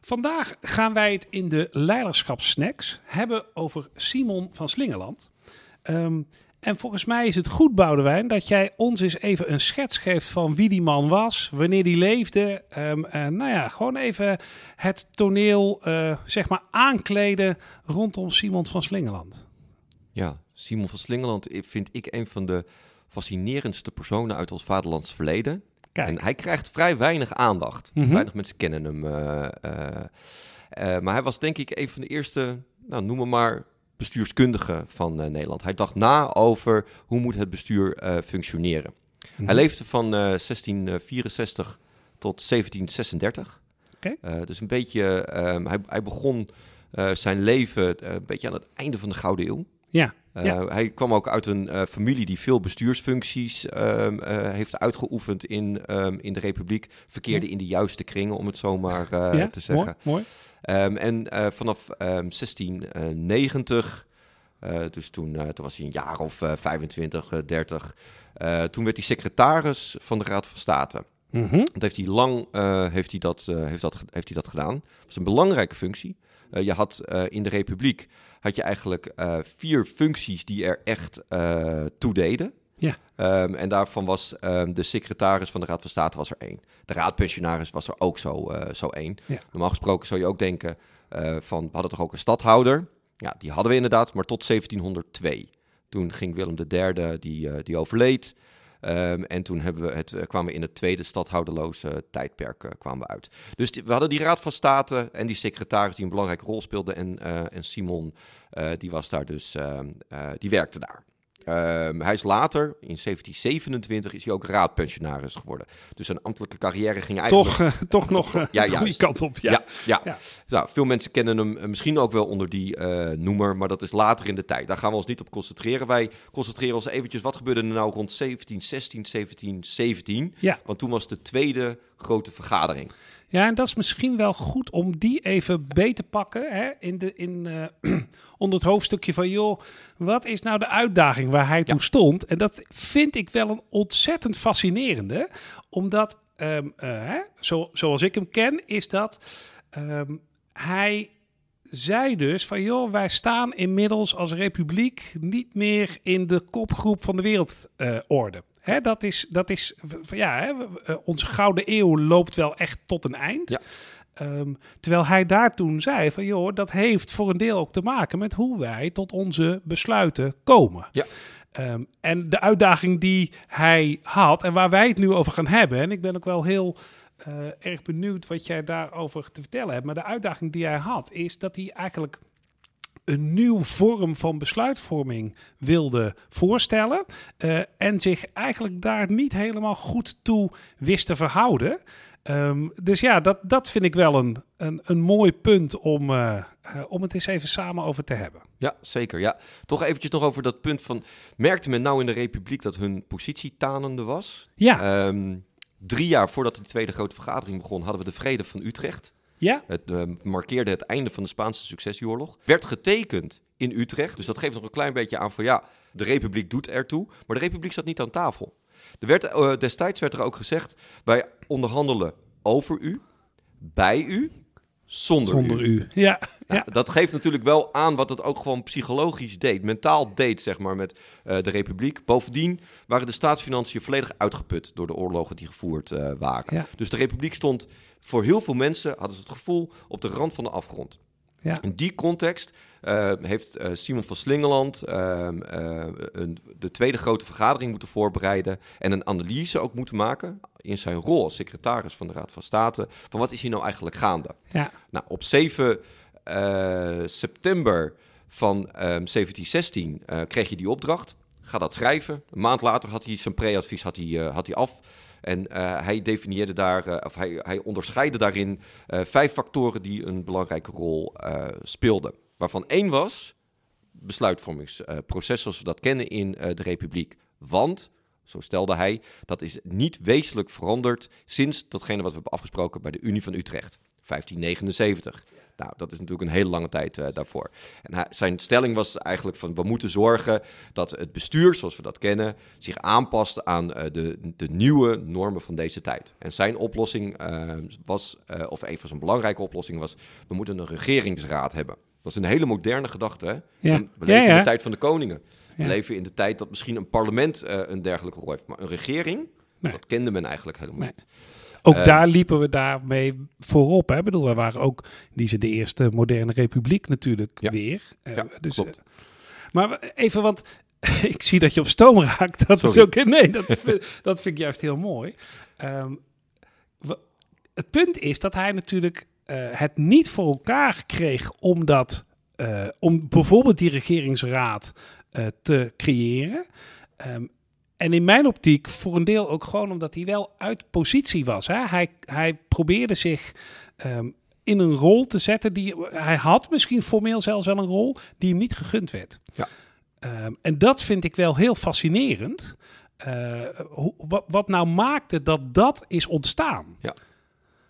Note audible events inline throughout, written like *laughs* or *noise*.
Vandaag gaan wij het in de Leiderschapssnacks hebben over Simon van Slingeland. Ehm, en volgens mij is het goed, Boudewijn, dat jij ons eens even een schets geeft van wie die man was, wanneer die leefde. Um, nou ja, gewoon even het toneel, uh, zeg maar, aankleden rondom Simon van Slingeland. Ja, Simon van Slingeland vind ik een van de fascinerendste personen uit ons vaderlands verleden. Kijk. En hij krijgt vrij weinig aandacht. Mm Weinig mensen kennen hem. Uh, uh, maar hij was denk ik een van de eerste, nou, noem maar, bestuurskundigen van Nederland. Hij dacht na over hoe moet het bestuur functioneren. Mm Hij leefde van 1664 tot 1736. Okay. dus een beetje, um, hij, hij, begon zijn leven een beetje aan het einde van de Gouden Eeuw. Ja. Uh, Hij kwam ook uit een uh, familie die veel bestuursfuncties um, uh, heeft uitgeoefend in, um, in de Republiek. Verkeerde ja. in de juiste kringen, om het zo maar ja, te zeggen. Mooi. mooi. Um, en vanaf 1690, dus toen, toen was hij een jaar of 25, 30, toen werd hij secretaris van de Raad van State. Mm -hmm. Dat heeft hij lang heeft hij dat, heeft dat, heeft hij dat gedaan. Dat was een belangrijke functie. Je had in de Republiek had je eigenlijk uh, vier functies die er echt toe deden. Ja. Um, en daarvan was um, de secretaris van de Raad van State was er één. De raadpensionaris was er ook zo, zo één. Ja. Normaal gesproken zou je ook denken van, we hadden toch ook een stadhouder? Ja, die hadden we inderdaad, maar tot 1702. Toen ging Willem III, die, die overleed. Um, en toen hebben we het, uh, kwamen we in het tweede stadhouderloze tijdperk uh, kwamen we uit. Dus we hadden die Raad van State en die secretaris die een belangrijke rol speelde. En, uh, en Simon, die was daar dus, ehm, die werkte daar. Um, hij is later, in 1727, is hij ook raadpensionaris geworden. Dus zijn ambtelijke carrière ging eigenlijk... Toch, uh, toch nog uh, ja, goede kant op, ja. Ja, ja. ja. Nou, veel mensen kennen hem uh, misschien ook wel onder die noemer, maar dat is later in de tijd. Daar gaan we ons niet op concentreren. Wij concentreren ons eventjes, wat gebeurde er nou rond 1716, 1717? Ja. Want toen was de tweede grote vergadering. Ja, en dat is misschien wel goed om die even beter te pakken. Hè? In de, in, uh, *clears throat* onder het hoofdstukje van, joh, wat is nou de uitdaging waar hij toen stond? En dat vind ik wel een ontzettend fascinerende. Omdat, um, uh, hè, zo, zoals ik hem ken, is dat um, hij zei dus van joh, wij staan inmiddels als republiek niet meer in de kopgroep van de wereldorde. Uh, Hè, dat is, dat is ja, hè, eh, onze gouden eeuw loopt wel echt tot een eind. Ja. Um, terwijl hij daar toen zei van joh, dat heeft voor een deel ook te maken met hoe wij tot onze besluiten komen. Ja. Um, en de uitdaging die hij had en waar wij het nu over gaan hebben, en ik ben ook wel heel uh, erg benieuwd wat jij daarover te vertellen hebt, maar de uitdaging die hij had is dat hij eigenlijk een nieuw vorm van besluitvorming wilde voorstellen. Uh, en zich eigenlijk daar niet helemaal goed toe wist te verhouden. Um, dus ja, dat, dat vind ik wel een, een, een mooi punt om, uh, uh, om het eens even samen over te hebben. Ja, zeker. Ja. Toch eventjes nog over dat punt van... Merkte men nou in de Republiek dat hun positie tanende was? Ja. Um, drie jaar voordat de Tweede Grote Vergadering begon... hadden we de Vrede van Utrecht. Ja. Het uh, markeerde het einde van de Spaanse successieoorlog. Werd getekend in Utrecht. Dus dat geeft nog een klein beetje aan van ja, de republiek doet ertoe. Maar de republiek zat niet aan tafel. Er werd, uh, destijds werd er ook gezegd, wij onderhandelen over u, bij u, zonder, zonder u. u. Ja, ja, ja, Dat geeft natuurlijk wel aan wat het ook gewoon psychologisch deed. Mentaal deed, zeg maar, met uh, de republiek. Bovendien waren de staatsfinanciën volledig uitgeput door de oorlogen die gevoerd uh, waren. Ja. Dus de republiek stond voor heel veel mensen, hadden ze het gevoel, op de rand van de afgrond. Ja. In die context uh, heeft uh, Simon van Slingeland uh, een, de tweede grote vergadering moeten voorbereiden en een analyse ook moeten maken in zijn rol als secretaris van de Raad van State van wat is hier nou eigenlijk gaande. Ja. Nou, op 7 september van um, 1716 kreeg je die opdracht. Ga dat schrijven. Een maand later had hij zijn pre-advies had hij, had hij af. En uh, hij definieerde daar, uh, of hij, hij onderscheidde daarin uh, vijf factoren die een belangrijke rol speelden. Waarvan één was besluitvormingsproces zoals we dat kennen in de Republiek. Want, zo stelde hij, dat is niet wezenlijk veranderd sinds datgene wat we hebben afgesproken bij de Unie van Utrecht, 1579. Nou, dat is natuurlijk een hele lange tijd daarvoor. En zijn stelling was eigenlijk van we moeten zorgen dat het bestuur, zoals we dat kennen, zich aanpast aan de, de nieuwe normen van deze tijd. En zijn oplossing was, of een van zijn belangrijke oplossingen was, we moeten een regeringsraad hebben. Dat is een hele moderne gedachte. Hè? Ja. We leven in de tijd van de koningen. We leven in de tijd dat misschien een parlement uh, een dergelijke rol heeft. Maar een regering, dat kende men eigenlijk helemaal niet. Ook uh, daar liepen we daarmee voorop. Hè? Ik bedoel, we waren ook die ze de eerste moderne republiek natuurlijk ja. weer. Uh, ja, dus, klopt. maar even, want *laughs* ik zie dat je op stoom raakt. Dat Sorry. is ook. Nee, dat, dat vind ik juist heel mooi. Um, het punt is dat hij natuurlijk het niet voor elkaar kreeg om dat, uh, om bijvoorbeeld die regeringsraad uh, te creëren. Um, en in mijn optiek voor een deel ook gewoon omdat hij wel uit positie was. Hè? Hij, hij probeerde zich um, in een rol te zetten die hij had, misschien formeel zelfs wel een rol die hem niet gegund werd. Ja. Um, en dat vind ik wel heel fascinerend. Hoe, wat, wat nou maakte dat dat is ontstaan? Ja.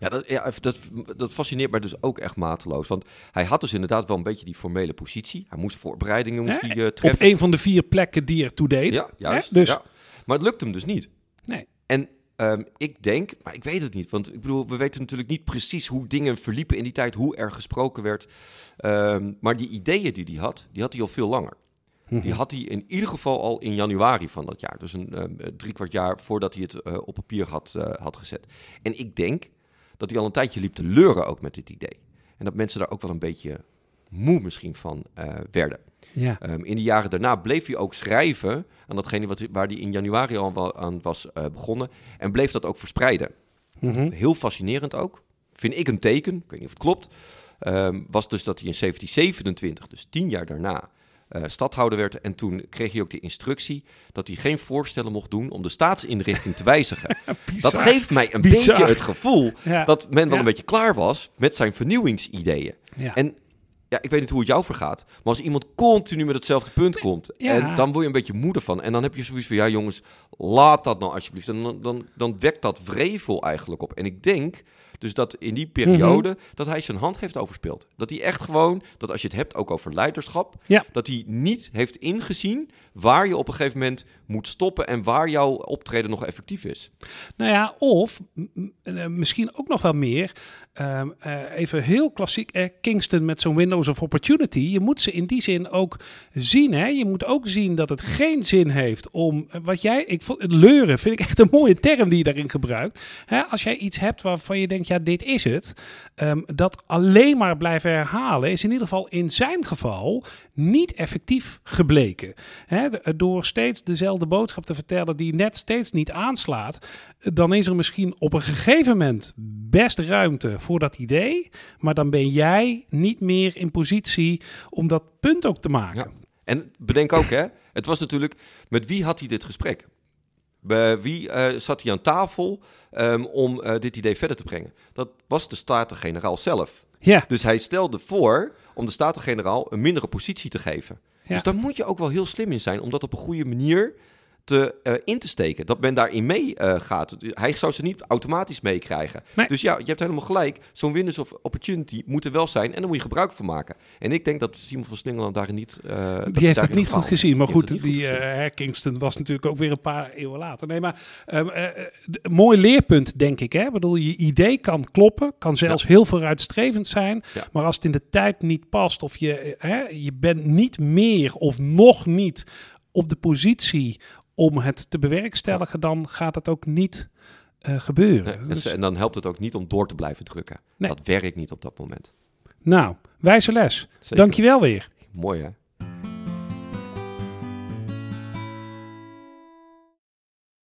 Ja, dat, ja dat, dat, fascineert mij dus ook echt mateloos. Want hij had dus inderdaad wel een beetje die formele positie. Hij moest voorbereidingen moest hij, uh, treffen. Op een van de vier plekken die er toe deden. Ja, juist. Hè? Dus... Ja. Maar het lukt hem dus niet. Nee. En um, ik denk, maar ik weet het niet. Want ik bedoel, we weten natuurlijk niet precies hoe dingen verliepen in die tijd. Hoe er gesproken werd. Um, maar die ideeën die hij had, die had hij al veel langer. Die had hij in ieder geval al in januari van dat jaar. Dus een um, drie kwart jaar voordat hij het uh, op papier had, uh, had gezet. En ik denk dat hij al een tijdje liep te leuren ook met dit idee. En dat mensen daar ook wel een beetje moe misschien van uh, werden. Ja. Um, in de jaren daarna bleef hij ook schrijven aan datgene wat, waar hij in januari al aan was uh, begonnen. En bleef dat ook verspreiden. Mm -hmm. Heel fascinerend ook. Vind ik een teken, ik weet niet of het klopt. Um, was dus dat hij in 1727, dus tien jaar daarna, uh, stadhouder werd. En toen kreeg hij ook de instructie dat hij geen voorstellen mocht doen om de staatsinrichting te wijzigen. *laughs* dat geeft mij een Bizar. beetje het gevoel Ja. dat men wel Ja. een beetje klaar was met zijn vernieuwingsideeën. Ja. En ja, ik weet niet hoe het jou vergaat, maar als iemand continu met hetzelfde punt komt, en dan word je een beetje moede van. En dan heb je zoiets van, ja jongens, laat dat nou alsjeblieft. En dan, dan, dan wekt dat vrevel eigenlijk op. En ik denk dus dat in die periode, Mhm. dat hij zijn hand heeft overspeeld. Dat hij echt gewoon, dat als je het hebt ook over leiderschap, Ja. dat hij niet heeft ingezien waar je op een gegeven moment moet stoppen en waar jouw optreden nog effectief is. Nou ja, of eh, misschien ook nog wel meer. ehm, eh, even heel klassiek, eh, Kingston met zo'n Windows of Opportunity. Je moet ze in die zin ook zien. Hè? Je moet ook zien dat het geen zin heeft om wat jij. Ik vond leuren vind ik echt een mooie term die je daarin gebruikt. Hè? Als jij iets hebt waarvan je denkt, ja, dit is het. ehm, dat alleen maar blijven herhalen is in ieder geval in zijn geval niet effectief gebleken. Hè? De- door steeds dezelfde boodschap te vertellen die net steeds niet aanslaat, dan is er misschien op een gegeven moment best ruimte voor dat idee. Maar dan ben jij niet meer in positie om dat punt ook te maken. En bedenk ook, hè, het was natuurlijk, met wie had hij dit gesprek? Bij wie eh, zat hij aan tafel ehm, om eh, dit idee verder te brengen? Dat was de Staten-Generaal zelf. Ja, Dus hij stelde voor om de Staten-Generaal een mindere positie te geven. Ja. Dus daar moet je ook wel heel slim in zijn om dat op een goede manier te, eh, in te steken. Dat men daarin mee eh, gaat. Hij zou ze niet automatisch meekrijgen. Nee. Dus ja, je hebt helemaal gelijk. Zo'n windows of opportunity moet er wel zijn en daar moet je gebruik van maken. En ik denk dat Simon van Slingeland daarin niet... eh, dat die heeft het niet goed gezien. Maar Die goed, die goed Kingston was natuurlijk ook weer een paar eeuwen later. Nee, maar ehm, eh, eh, mooi leerpunt, denk ik. Hè? Ik bedoel, je idee kan kloppen, kan zelfs heel vooruitstrevend zijn. Ja. Maar als het in de tijd niet past, of je, hè, je bent niet meer of nog niet op de positie om het te bewerkstelligen, dan gaat het ook niet eh, gebeuren. Nee, Dus- ze- en dan helpt het ook niet om door te blijven drukken. Nee. Dat werkt niet op dat moment. nou, wijze les. Zeker. Dankjewel weer. Mooi hè?